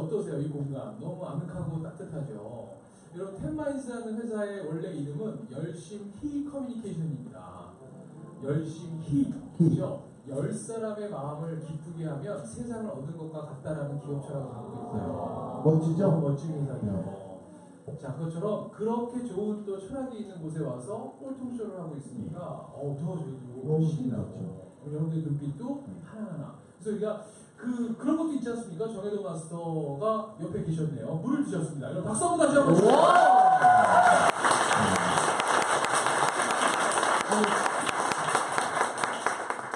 어떠세요? 이 공간 너무 아늑하고 따뜻하죠. 여러분 텐마인즈라는 회사의 원래 이름은 열심히 커뮤니케이션입니다. 열심히 그죠? 열 사람의 마음을 기쁘게 하면 세상을 얻는 것과 같다라는 기업처라고 하고 있어요. 멋지죠? 멋진 회사죠. 자, 그것처럼 그렇게 좋은 또 철학이 있는 곳에 와서 꼴통쇼를 하고 있으니까 어, 도와주고 너무 신이 나고 좋죠. 여러분들 눈빛도 하나하나. 그래서 우리가 그 그런 것도 있지 않습니까? 정혜도 마스터가 옆에 계셨네요. 물을 드셨습니다. 여러분 박수 한번 다시 한번 주세요.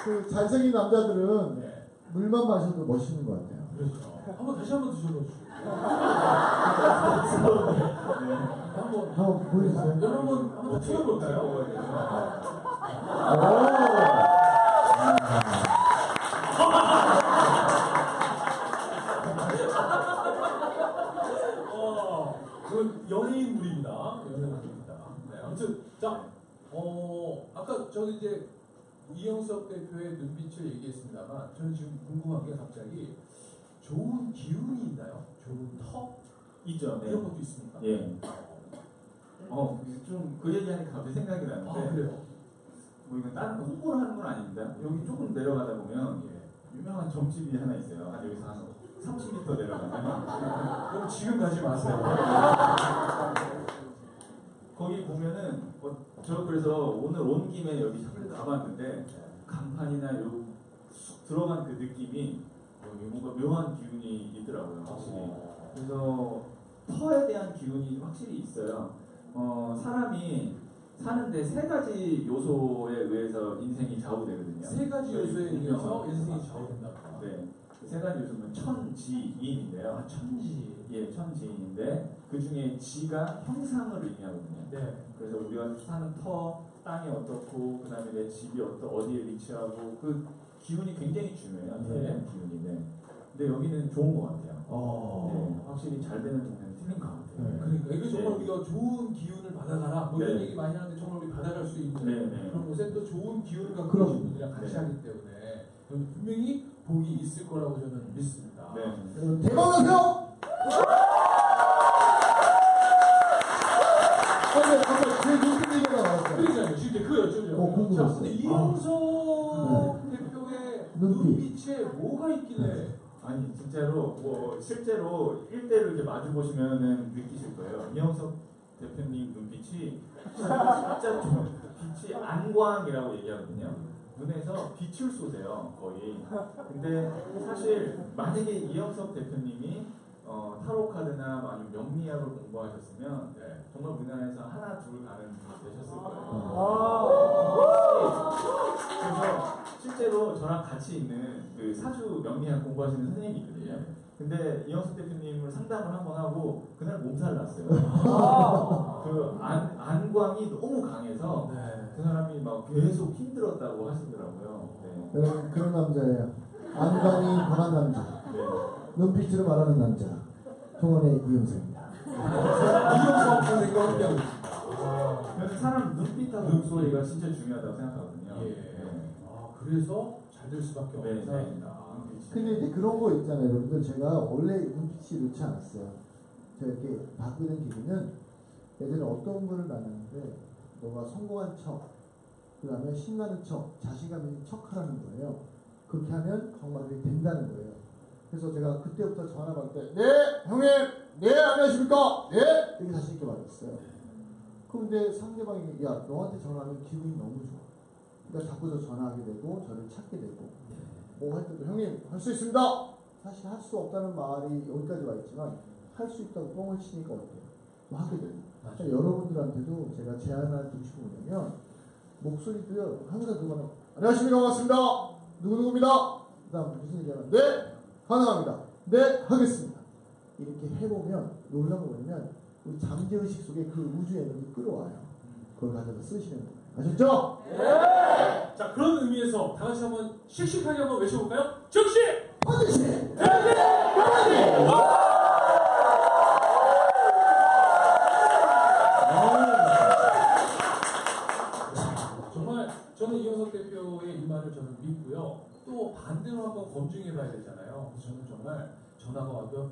그 잘생긴 남자들은 네, 물만 마셔도 멋있는 것 같아요. 그렇죠. 한번 다시 한번 드셔보시죠. 한번 한번 보여주세요. 여러분 한번 틀어볼까요? 어, 이영석 대표의 눈빛을 얘기했습니다만 저는 지금 궁금한 게 갑자기 좋은 기운이 있나요? 좋은 턱 있죠. 네. 이런 것도 있습니까? 예. 어, 좀 그 얘기하니까 갑자기 생각이 아 나는데, 그래요? 뭐 이건 다른 거 홍보를 하는 건 아닙니다. 여기 조금 내려가다 보면 예. 유명한 점집이 하나 있어요. 한 여기서 한 30m 내려가면 그럼 지금 가지 마세요. 거기 보면은 어, 저 그래서 오늘 온 김에 여기 잠깐 가봤는데 간판이나 요쑥 들어간 그 느낌이 뭔가 묘한 기운이 있더라고요. 확실히. 그래서 터에 대한 기운이 확실히 있어요. 어, 사람이 사는데 세 가지 요소에 의해서 인생이 좌우되거든요. 세 가지 요소에 네. 의해서 인생이 좌우된다. 네. 세 가지 요소는 천지인인데요. 아, 천지. 예, 천지인인데 그 중에 지가 형상을 의미하거든요. 네. 그래서 우리가 사는 터, 땅이 어떻고, 그 다음에 내 집이 어떠, 어디에 위치하고, 그 기운이 굉장히 중요해요. 네. 네. 기운이. 네. 근데 여기는 좋은 것 같아요. 어. 네, 확실히 잘 되는 동네는 틀린 것 같아요. 네. 그러니까 이게 정말 네. 우리가 좋은 기운을 받아가라 뭐 이런 네. 얘기 많이 하는데 정말 우리 받아갈 수 있는 네, 네. 그런 곳에 또 좋은 기운을 갖고 그럼. 계신 분들이랑 같이 네. 하기 때문에 분명히 복이 있을 거라고 저는 믿습니다. 네. 여러분 대박 나세요! 어, 네, 아까 제 눈빛 얘기가 나왔어요. 그러니까요. 지금 이제 그 여쭤죠. 어, 궁금했어요. 자, 이영석 대표의 눈빛. 눈빛에 뭐가 있길래 아니, 진짜로, 뭐, 실제로 1대를 이렇게 마주 보시면은 느끼실 거예요. 이영석 대표님 눈빛이 진짜 좀 빛이 안광이라고 얘기하거든요. 눈에서 빛을 쏘세요, 거의. 근데 사실 만약에 이영석 대표님이 어, 타로 카드나 뭐 아니면 명리학을 공부하셨으면 네. 정말 우리나라에서 하나 둘 가는 분 되셨을 거예요. 아. 그래서 실제로 저랑 같이 있는 그 사주 명리학 공부하시는 선생님이 있거든요. 근데 이영석 대표님을 상담을 한 번 하고 그날 몸살 났어요. 그 안, 안광이 너무 강해서 네. 그 사람이 막 계속 힘들었다고 하시더라고요. 네. 여러분 그런 남자예요. 안광이 강한 남자. 네. 눈빛으로 말하는 남자. 동원의 이용사입니다. 이영석 선생님과 함께하고 있습니다. 사람 눈빛하고 목소리가 진짜 중요하다고 생각하거든요. 예. 네. 아, 그래서 잘 될 수밖에 없는 네, 사람이다. 눈빛이. 근데 이제 그런 거 있잖아요, 여러분들. 제가 원래 눈빛이 좋지 않았어요. 제가 이렇게 바꾸는 계기는 예전에 어떤 분을 만났는데 너가 성공한 척, 그 다음에 신나는 척, 자신감 있는 척 하라는 거예요. 그렇게 하면 정말 그게 된다는 거예요. 그래서 제가 그때부터 전화 받을 때, 네, 형님, 네, 안녕하십니까? 네! 이렇게 자신있게 말했어요. 그런데 상대방이, 야, 너한테 전화하면 기분이 너무 좋아. 그러니까 자꾸 저 전화하게 되고, 저를 찾게 되고, 뭐할 때도 형님 할 수 있습니다. 사실 할 수 없다는 말이 여기까지 와 있지만 할 수 있다고 뻥을 치니까 어때요? 또 하게 돼요. 맞아요. 그러니까 여러분들한테도 제가 제안을 드리고 뭐냐면 목소리도요 항상 그거는 안녕하십니까 반갑습니다. 누구누구입니다. 그 다음 무슨 얘기 하면 네 가능합니다. 네 하겠습니다. 이렇게 해보면 놀라운 거 뭐냐면 우리 잠재의식 속에 그 우주 에너지 끌어와요. 그 그걸 가져다 쓰시는 거예요. 아셨죠? 자 그런 의미에서 다 같이 한번 씩씩하게 한번 외쳐볼까요? 즉시! 정말 저는 이현석 대표의 이 말을 저는 믿고요. 또 반대로 한번 검증해봐야 되잖아요. 그래서 저는 정말 전화가 와도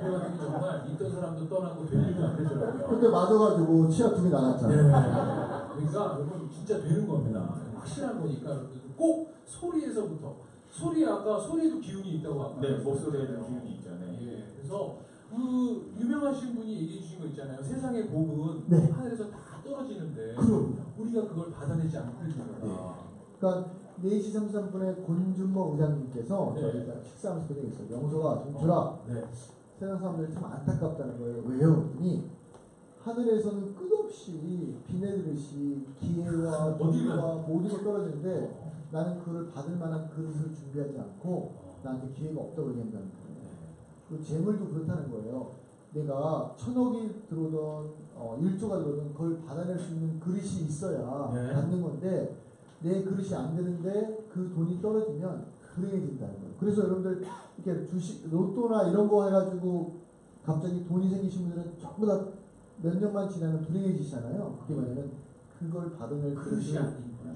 그래가지고 정말 있던 사람도 떠나고 될 일도 안 되더라고요. 그때 맞아가지고 치아 두개 네. 나갔잖아. 그러니까 여러분 진짜 되는 겁니다. 확실한 거니까 여러분 꼭 소리에서부터 소리 아까 소리에도 기운이 있다고 아까 네, 목소리에는 기운이. 네. 예, 그래서 그 유명하신 분이 얘기해 주신 거 있잖아요. 세상의 복은 네. 하늘에서 다 떨어지는데 그럼. 우리가 그걸 받아내지 않고 있는 거다. 네. 그러니까 4시 33분에 권준모 의장님께서 네. 저희가 식사하면서 게 있어요. 영서가 동철아 네. 세상 사람들이 참 안타깝다는 거예요. 왜요? 그랬더니 하늘에서는 끝없이 비 내리듯이 기회와 돈과 모든 게 떨어지는데 나는 그를 받을 만한 그릇을 준비하지 않고 나한테 기회가 없다고 얘기한다는 거예요. 그 재물도 그렇다는 거예요. 내가 천억이 들어오던 어, 1조가 들어오던 그걸 받아낼 수 있는 그릇이 있어야 네. 받는 건데 내 그릇이 안 되는데 그 돈이 떨어지면 불행해진다는 거예요. 그래서 여러분들 이렇게 주식 로또나 이런 거 해가지고 갑자기 돈이 생기신 분들은 전부 다 몇 년만 지나면 불행해지잖아요. 그게 뭐냐면 그걸 받아낼 그릇이.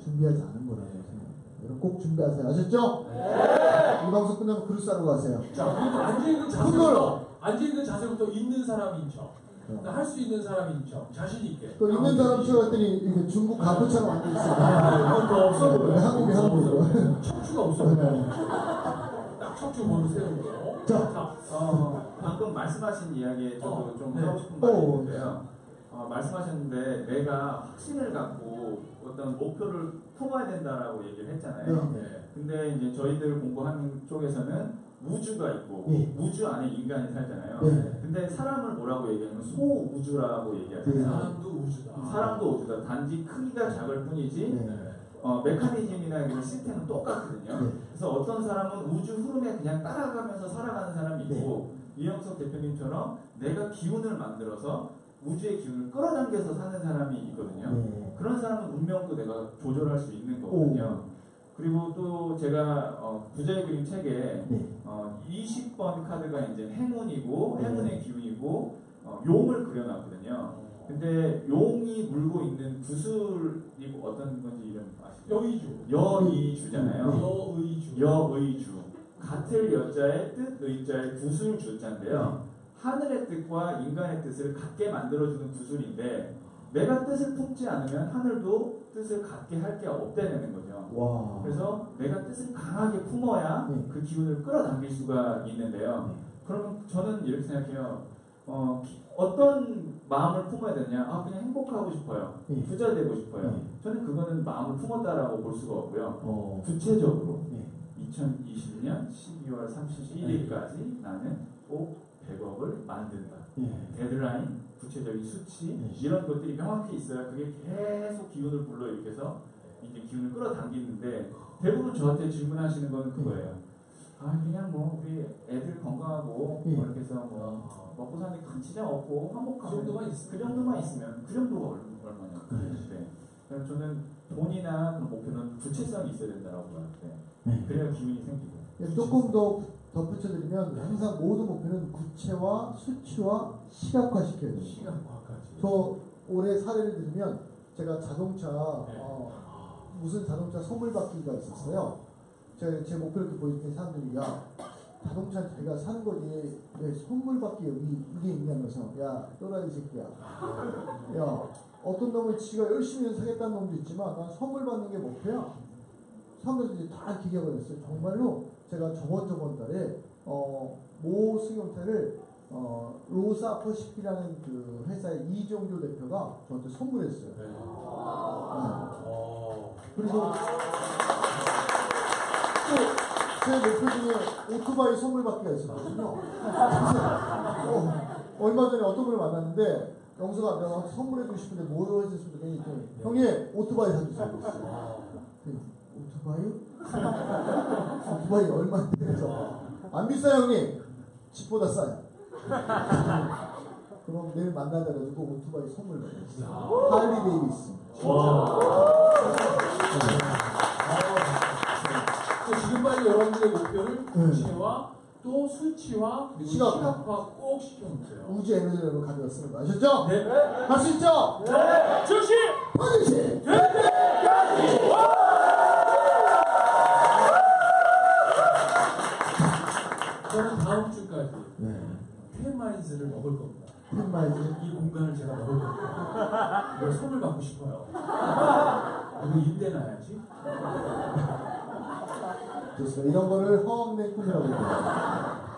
준비하지 않은 거라고 네. 생각합니다. 여러분 꼭 준비하세요. 아셨죠? 이 방송 끝나면 그릇 싸러 가세요. 자, 앉아있는. 자세부터, 앉아있는 자세부터 있는 사람인 척, 네. 할수 있는 사람인 척, 자신 있게. 또 있는 사람 쳐갔더니 이게 중국 가부처럼 앉아 있어요. 이건 더 없어 보여요. 네, 한국이 한국이고. 척추가 없어 보여요. 딱 척추 번호 세우고. 자. 어, 방금 말씀하신 이야기에 저도 어, 좀 네. 하고 싶은 말이 어. 있는데요. 어, 말씀하셨는데 내가 확신을 갖고 어떤 목표를 품어야 된다라고 얘기를 했잖아요. 네. 네. 근데 이제 저희들 공부하는 쪽에서는 우주가 있고 네. 우주 안에 인간이 살잖아요. 네. 근데 사람을 뭐라고 얘기하면 소우주라고 네. 얘기하잖아요. 사람도 우주다. 사람도 우주다. 단지 크기가 작을 뿐이지 네. 네. 어, 메커니즘이나 그 시스템은 똑같거든요. 네. 그래서 어떤 사람은 우주 흐름에 그냥 따라가면서 살아가는 사람이 있고 이영석 대표님처럼 내가 기운을 만들어서 우주의 기운을 끌어당겨서 사는 사람이 있거든요. 네. 그런 사람은 운명도 내가 조절할 수 있는 거거든요. 그리고 또 제가 어, 부자의 그림 책에 네. 어, 20번 카드가 이제 행운이고 네. 행운의 기운이고 어, 용을 그려놨거든요. 근데 용이 물고 있는 구슬이 뭐 어떤 건지 이름 아시죠? 여의주. 여의주잖아요. 여의주. 여의주. 같을 여자의 뜻, 의자의 구슬 주자인데요. 하늘의 뜻과 인간의 뜻을 같게 만들어주는 구슬인데 내가 뜻을 품지 않으면 하늘도 뜻을 갖게 할 게 없다는 거죠. 와. 그래서 내가 뜻을 강하게 품어야 네. 그 기운을 끌어당길 수가 있는데요. 네. 그러면 저는 이렇게 생각해요. 어, 떤 마음을 품어야 되냐? 아, 그냥 행복하고 싶어요. 네. 부자 되고 싶어요. 네. 저는 그거는 마음을 품었다라고 볼 수가 없고요. 어. 구체적으로 네. 2020년 12월 31일까지 나는 꼭 100억을 만든다. 네. 데드라인, 구체적인 수치 네. 이런 것들이 명확히 있어야 그게 계속 기운을 불러일으켜서 이제 기운을 끌어당기는데 대부분 저한테 질문하시는 거는 그거예요. 아 그냥 뭐 우리 애들 건강하고 네. 뭐 이렇게 해서 뭐 먹고 사는 큰 지장 없고 그 화목하고 정도만 있으면. 그 정도만 있으면 그 정도가 얼- 얼마냐. 네. 그래서 저는 돈이나 그런 목표는 구체성이 있어야 된다고 생각해요. 네. 그래야 기운이 생기고. 예, 조금 더 덧붙여드리면 항상 모든 목표는 구체와 수치와 시각화시켜야 됩니다. 시간과까지. 저 올해 사례를 들면 제가 자동차 네. 어, 무슨 자동차 선물 받기가 있었어요. 제, 제 목표를 이렇게 보여주는 사람들이 야 자동차 자기가 사는 거지 왜 선물 받기 여기 이게 있냐면서 야 또라이 새끼야 야 어떤 놈은 지가 열심히 사겠다는 놈도 있지만 난 선물 받는 게 목표야 사람들이 다 기계가 됐어요 정말로 제가 저번 저번 달에 어, 모 승용차를 어, 로사퍼시피라는 그 회사의 이종조 대표가 저한테 선물했어요. 네. 네. 어. 그리고 또제 목표 중에 오토바이 선물 받기가 있었거든요. 그래서 어, 얼마 전에 어떤 분을 만났는데 영수가 내가 선물해주고 싶은데 뭘 해줬으면 좋겠니? 형님 오토바이 사주세요. 아. 오토바이? 오 토바이 얼마인데? 그래서 안 비싸요 형님. 집보다 싸요. 그럼 내일 만나자 가지고 오토바이 선물 받았어요. 야. 할리 데이비슨. 와. 또 지금까지 여러분들의 목표를 네. 구체화 또 수치화 그리고 시각화. 시각화 꼭 시켜놓으세요. 우주 에너지를 가져왔으는 거 아셨죠? 네. 할 수 있죠? 즉시 반드시! 저 겁니다. 텐마이즈. 이 공간을 제가 먹을 겁니다. 이걸 선물 받고 싶어요. 이거 임대 놔야지. 좋습니다. 이런 거를 허황된 꿈이라고 합니다.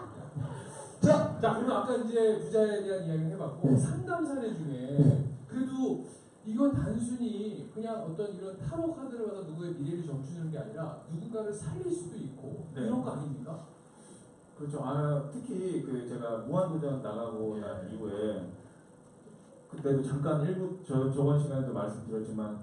자! 자, 그리고 아까 이제 부자에 대한 이야기를 해봤고 네. 상담 사례 중에 네. 그래도 이건 단순히 그냥 어떤 이런 타로 카드를 받아 누구의 미래를 점쳐주는 게 아니라 누군가를 살릴 수도 있고 네. 이런? 그렇죠. 아, 특히 그 제가 무한도전 나가고 난 이후에 그때도 잠깐 일부 저 저번 시간에도 말씀드렸지만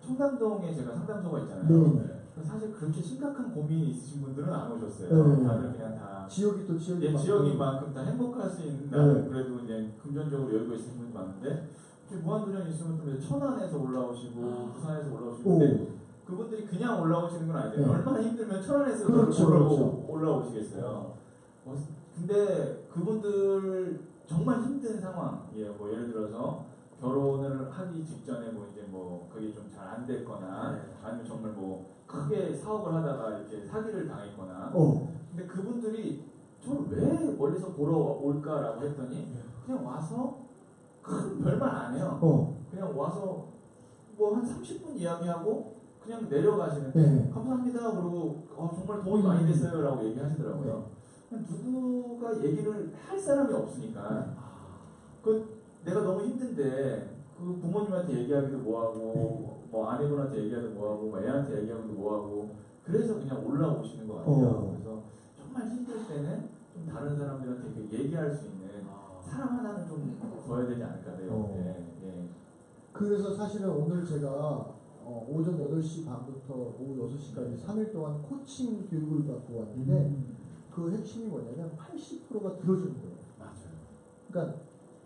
청담동에 제가 상담소가 있잖아요. 네. 그래서 사실 그렇게 심각한 고민이 있으신 분들은 안 오셨어요. 네. 다들 그냥 다 지역이 또 지역이 예. 지역이만큼 다 행복할 수 있는 네. 그래도 이제 금전적으로 여유가 있으신 분도 많은데 무한도전 있으면 또 천안에서 올라오시고 부산에서 올라오시고 그분들이 그냥 올라오시는 건 아니에요. 네. 얼마나 힘들면 천안에서 그렇죠, 올라오, 그렇죠. 올라오시겠어요. 어, 근데 그분들 정말 힘든 상황이에요. 뭐 예를 들어서 결혼을 하기 직전에 뭐 이제 뭐 그게 좀 잘 안 됐거나 네. 아니면 정말 뭐 크게 사업을 하다가 이렇게 사기를 당했거나 어. 근데 그분들이 저를 왜 멀리서 보러 올까라고 했더니 네. 그냥 와서 큰 별말 안 해요. 어. 그냥 와서 뭐 한 30분 이야기하고 그냥 내려가시는데 네. 감사합니다. 그러고 어, 정말 도움이 많이 됐어요라고 얘기하시더라고요. 그냥 누구가 얘기를 할 사람이 없으니까 그 내가 너무 힘든데 그 부모님한테 얘기하기도 뭐하고 뭐 아내분한테 얘기하기도 뭐하고 뭐 애한테 얘기하기도 뭐하고 그래서 그냥 올라오시는 것 같아요. 어. 그래서 정말 힘들 때는 좀 다른 사람들한테 이렇게 얘기할 수 있는 사람 하나는 좀 둬야 되지 않을까 내 어. 예. 그래서 사실은 오늘 제가 어, 오전 8시 반부터 오후 6시까지 3일 동안 코칭 교육을 받고 왔는데 음. 그 핵심이 뭐냐면 80%가 들어주는 거예요. 맞아요. 그러니까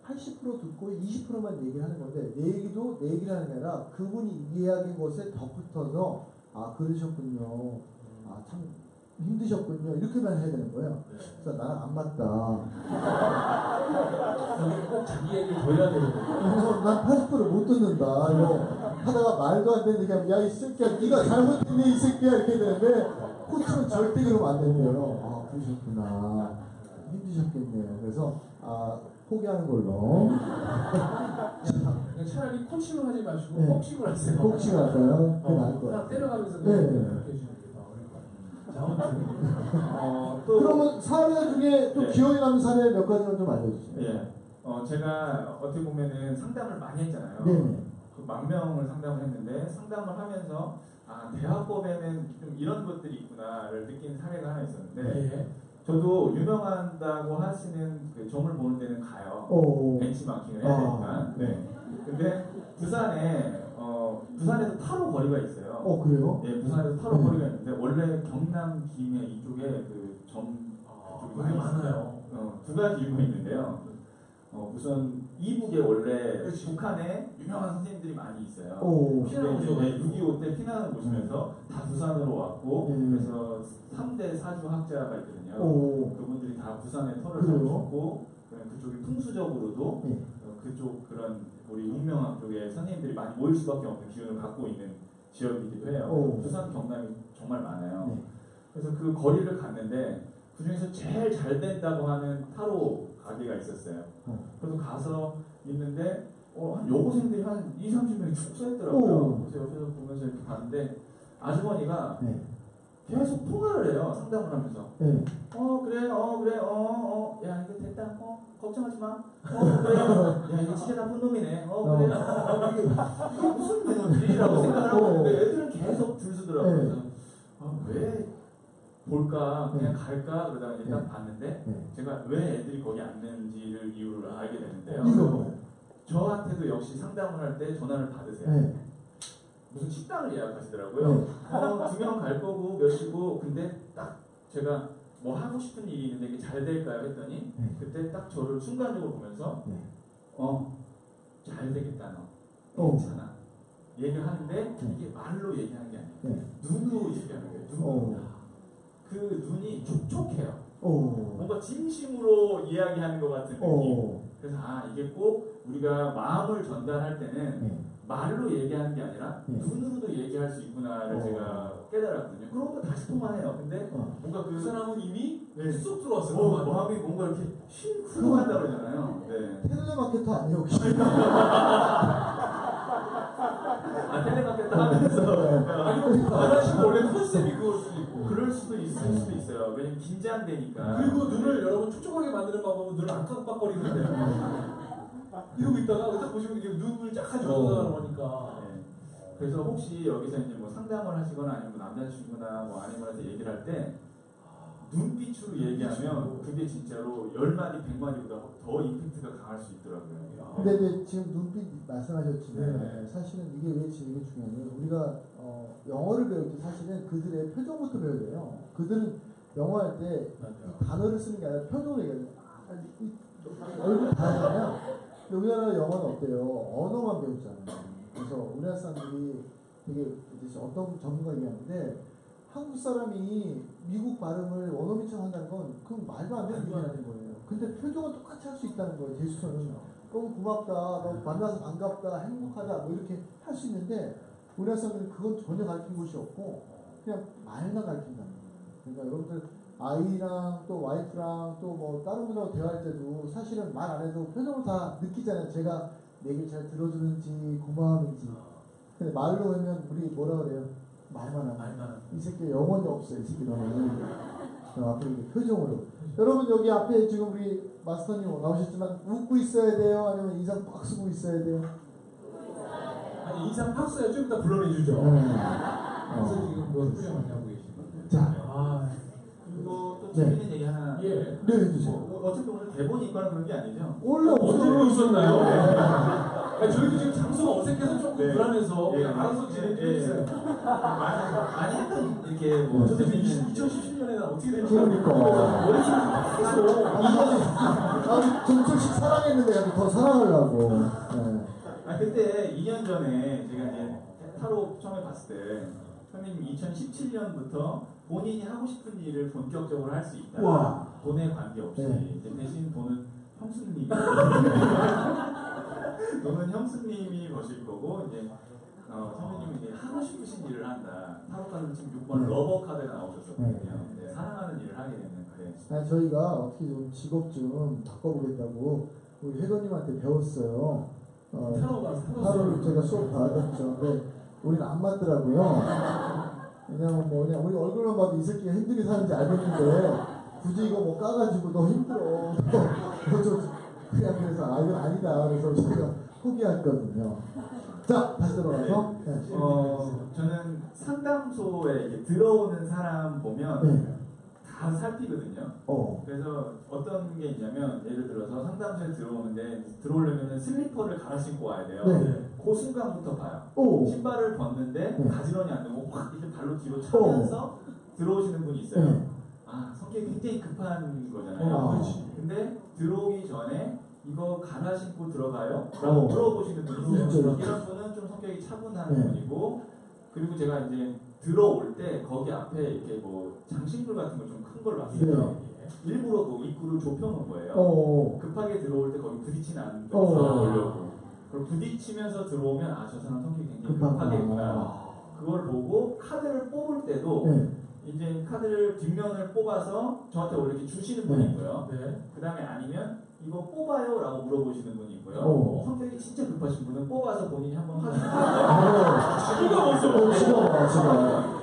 80% 듣고 20%만 얘기를 하는 건데 내 얘기도 내 얘기를 하는 게 아니라 그분이 이야기한 것에 덧붙어서 아 그러셨군요. 아 참 힘드셨군요. 이렇게만 해야 되는 거예요. 네. 그래서 나랑 안 맞다. 꼭 자기 얘기를 더 해야 되거든요. 그래서 난 80%못 듣는다. 이거 하다가 말도 안 되는 얘기 하면 야이 새끼야 네가 잘못했네 이 새끼야 이렇게 되는데 코치는 절대 그러면 안 된대요. 아 그러셨구나. 힘드셨겠네요. 그래서 아 포기하는 걸로 그냥 차라리 코칭을 하지 마시고 네. 복싱을 하세요. 코칭 할까요? 그게 어, 나을 것 그냥 같아요. 때려가면서 네. 이렇게 해주는 게더 어려울 것 같아요. 자, 아무튼 어, 또 그러면 사례 중에 좀 네. 기억에 남는 사례 몇 가지만 좀 알려주세요. 예. 어, 제가 어떻게 보면은 상담을 많이 했잖아요. 네네. 그 만 명을 상담을 했는데 상담을 하면서 아 대화법에는 좀 이런 것들이 있구나를 느낀 사례가 하나 있었는데 예. 저도 유명한다고 하시는 그 점을 보는 데는 가요. 오. 벤치마킹을 해야 아. 되니까. 네. 근데 부산에 어 부산에도 타로 거리가 있어요. 어 그래요? 예, 부산에도 타로 네. 거리가 있는데 원래 경남 김해 이쪽에 그점 아, 많이 많아요. 어, 두 가지 이유가 있는데요. 어, 우선 이북에 원래 그렇지. 북한에 유명한 선생님들이 많이 있어요. 오. 피난을 근데 오셔가지고. 이제 6.25때 피난을 오시면서 다 부산으로 왔고 음. 그래서 3대 사주 학자가 있거든요. 오. 그분들이 다 부산에 터를 그냥 그쪽이 풍수적으로도 네. 어, 그쪽 그런 우리 운명학 쪽에 선생님들이 많이 모일 수밖에 없는 기운을 갖고 있는 지역이기도 해요. 오. 부산 경남이 정말 많아요. 네. 그래서 그 거리를 갔는데 그 중에서 제일 잘 된다고 하는 타로 가게가 있었어요. 어. 그래서 가서 있는데 어, 한 여고생들이 한 2, 30명이 쭉 써있더라고요. 오. 그래서 옆에서 보면서 이렇게 봤는데 아주머니가 네. 계속 통화를 해요. 상담을 하면서. 네. 어 그래 어 그래 어어 야 이거 됐다 어 걱정하지 마 어 그래 야 이거 진짜 나쁜 놈이네 어 그래 어, 이게, 이게 무슨 매너지라고 생각을 하고 있는데 애들은 계속 줄 서더라고요 네. 그래서 아, 왜 볼까 그냥 갈까 그러다가 이제 딱 네. 봤는데 네. 제가 왜 애들이 거기 앉는지를 이유를 알게 되는데요 뭐예요? 저한테도 역시 상담을 할 때 전화를 받으세요 네. 무슨 식당을 예약하시더라고요 네. 어, 두 명 갈 거고 몇 시고 근데 딱 제가 뭐 하고 싶은 일이 있는데 이게 잘 될까요 했더니 네. 그때 딱 저를 순간적으로 보면서 네. 어, 잘 되겠다 너. 어. 괜찮아. 얘기를 하는데 이게 말로 얘기하는 게 아니에요. 네. 눈으로 얘기하는 거예요. 눈으로. 어. 그 눈이 촉촉해요. 어. 뭔가 진심으로 이야기하는 것 같은 느낌. 어. 그래서 아 이게 꼭 우리가 마음을 전달할 때는 네. 말로 얘기하는 게 아니라 네. 눈으로도 얘기할 수 있구나를 어. 제가 깨달았거든요. 그런 것도 다시 통화해요. 근데 어. 뭔가 그그 사람은 이미 네. 쑥 들어왔어요. 어, 그 마음이. 뭔가 이렇게 힐훌한다 그러잖아요. 네. 텔레마케터 아니에요 혹시? 아 텔레마케터 하면서 아니, 말하시고 원래 컨셉이 그걸 수도 있고. 그럴 수도 있을 수도 있어요. 왜냐면 긴장되니까. 그리고 눈을 여러분 촉촉하게 만드는 방법은 눈을 안 깜빡거리면 돼요. 이러고 있다가 딱 보시면 이게 눈을 쫙 가지고 어. 나가니까. 네. 그래서 혹시 여기서 이제 뭐 상담을 하시거나 아니면 뭐 남자친구나 뭐 아내분한테 얘기를 할 때 눈빛으로 얘기하면 그게 진짜로 열 마디 백 마디보다 더 임팩트가 강할 수 있더라고요. 근데 이제 지금 눈빛 말씀하셨지만 네. 사실은 이게 왜 되게 중요하냐면 우리가 어, 영어를 배울 때 사실은 그들의 표정부터 배워야 돼요. 그들은 영어 할 때 맞아요. 이 단어를 쓰는 게 아니라 표정을 얘기해요. 아, 이- 이- 얼굴 다 하잖아요. 우리나라 영어는 어때요? 언어만 배웠잖아요. 그래서 우리나라 사람들이 되게 어떤 전문가 얘기하는데 한국 사람이 미국 발음을 원어민처럼 한다는 건 그건 말도 안 되는 얘기라는 거예요. 근데 표정은 똑같이 할 수 있다는 거예요. 제스처는 너무 고맙다, 너무 만나서 반갑다, 행복하다 뭐 이렇게 할 수 있는데 우리나라 사람들은 그건 전혀 가르친 곳이 없고 그냥 말만 가르친다는 거예요. 그러니까 여러분들 아이랑 또 와이프랑 또 뭐 다른 분하고 대화할 때도 사실은 말 안 해도 표정을 다 느끼잖아요. 제가 내 얘기를 잘 들어주는지 고마움인지. 근데 말로 하면 우리 뭐라 그래요? 말만 하면 말만 이 새끼 영혼이 없어 이 새끼 너는 어, 앞으로 이렇게 표정으로 여러분 여기 앞에 지금 우리 마스터님 나오셨지만 웃고 있어야 돼요 아니면 인상 빡 쓰고 있어야 돼요 아니 인상 팍스야 좀 이따 불러내주죠. 네. 그래서 어. 지금 뭐 표정 많이 하고 계시거든요. 자. 아, 그리고 또 네. 재밌는 얘기 하나. 예. 네 해주세요 뭐, 어차피 오늘 대본이 있거나 그런 게 아니죠. 원래 없어요 보셨나요? 아니, 저희도 지금 장소가 어색해서 조금 네. 불안해서 예. 그냥 알아서 진행해 예. 주세요. 많이, 했던 이렇게 뭐 네. 재밌는 2017년에는 어떻게 될지 그러니까. 머릿속에 계속 아니 아니 정철식 사랑했는데 나도 더 사랑하려고 네. 아 그때 2년 전에 제가 이제 타로 처음에 봤을 때 선생님 2017년부터 본인이 하고 싶은 일을 본격적으로 할 수 있다. 와. 돈에 관계없이 네. 이제 대신 돈은 형수님이 돈은 형수님이 버실 거고 이제 어, 선생님이 이제 하고 싶으신 일을 한다. 타로 카드 지금 6번 네. lover 카드가 나오셨거든요. 네. 네, 사랑하는 일을 하게 되는 그래. 아니, 저희가 어떻게 좀 직업 좀 바꿔보겠다고 우리 회장님한테 배웠어요 어, 타로가 하루를 제가 수업 받았죠. 근데 우리는 안 맞더라고요. 왜냐면 뭐 그냥 우리 얼굴만 봐도 이 새끼가 힘들게 사는지 알겠는데 굳이 이거 뭐 까가지고 너 힘들어. 너저 그냥 그래서 아 이건 아니다. 그래서 제가 포기했거든요. 자 다시 들어가서 네. 어, 저는 상담소에 들어오는 사람 보면 네. 다 살피거든요. 어. 그래서 어떤 게 있냐면 예를 들어서 상담소에 들어오는데 들어오려면 슬리퍼를 갈아 신고 와야 돼요. 네. 그 순간부터 봐요. 오. 신발을 벗는데 네. 가지런히 안 되고 확 이렇게 발로 뒤로 차면서 들어오시는 분이 있어요. 네. 아 성격이 굉장히 급한 거잖아요. 어. 그렇지. 근데 들어오기 전에 이거 갈아 신고 들어가요? 라고 어. 물어보시는 분이 있어요. 있죠, 있죠. 이런 분은 좀 성격이 차분한 네. 분이고 그리고 제가 이제 들어올 때 거기 앞에 이렇게 뭐 장식물 같은 거 좀 큰 걸 놨어요. 일부러 그 입구를 좁혀놓은 거예요. 어. 급하게 들어올 때 거기 부딪히는 않는 데 어. 보려고. 그리고 부딪히면서 들어오면 아 저 사람 성격이 굉장히 급하겠구나. 급하구나. 그걸 보고 카드를 뽑을 때도 네. 이제 카드를 뒷면을 뽑아서 저한테 원래 이렇게 주시는 분이 네. 있고요. 네. 그 다음에 아니면 이거 뽑아요? 라고 물어보시는 분이 있고요. 어. 성격이 진짜 급하신 분은 뽑아서 본인이 한번 하시는 아, 지금 먼저. 어, 지금 지금.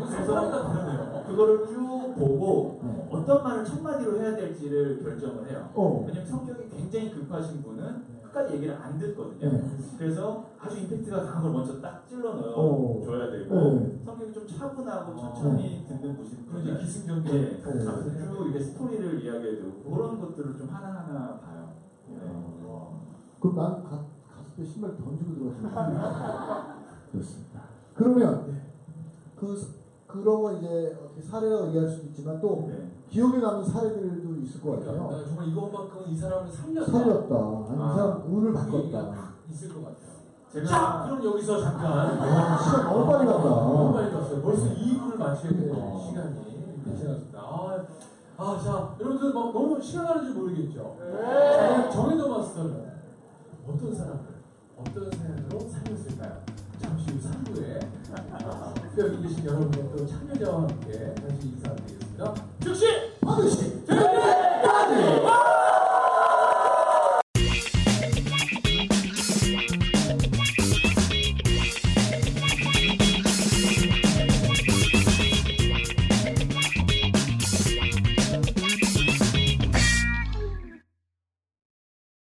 이거 사람마다 다르네요. 그거를 쭉 보고 네. 어떤 말을 첫 마디로 해야 될지를 결정을 해요. 어. 왜냐면 성격이 굉장히 급하신 분은 끝까지 얘기를 안 듣거든요. 네. 그래서 아주 임팩트가 강한 걸 먼저 딱 찔러 넣어 어. 줘야 되고 네. 성격이 좀 차분하고 어. 천천히 듣는 분이 그리고 이제 기승전결. 예, 어. 앞에서 쭉 이게 스토리를 이야기해야 되고 그런 것들을 좀 하나하나 봐요. 네. 그럼 난 가, 갔을 때 신발 던지고 들어갔습니다. 그렇습니다. 그러면 네. 그 그런 거 이제 어떻게 사례로 이해할 수도 있지만 또 네. 기억에 남는 사례들도 있을 것 같아요. 내가 정말 이것만큼은 이 사람을 살렸다. 살렸다. 아니, 이 아. 사람 운을 그 바꿨다. 딱 있을 것 같아요. 자, 제가 그럼 여기서 잠깐. 아, 시간 너무 빨리 너무 간다. 빨리 갔어요. 벌써 2부를 마쳐야 되는 어. 시간이 이렇게 지났습니다. 아, 아, 자, 여러분들 막 너무 시간 가는 줄 모르겠죠? 자, 정해도 마스터는 어떤 사람들, 어떤 사연으로 살렸을까요? 잠시 후 3부에 여기 계신 여러분들 또 참여자와 함께 다시 인사드리겠습니다. 즉시! 반드시 Oh,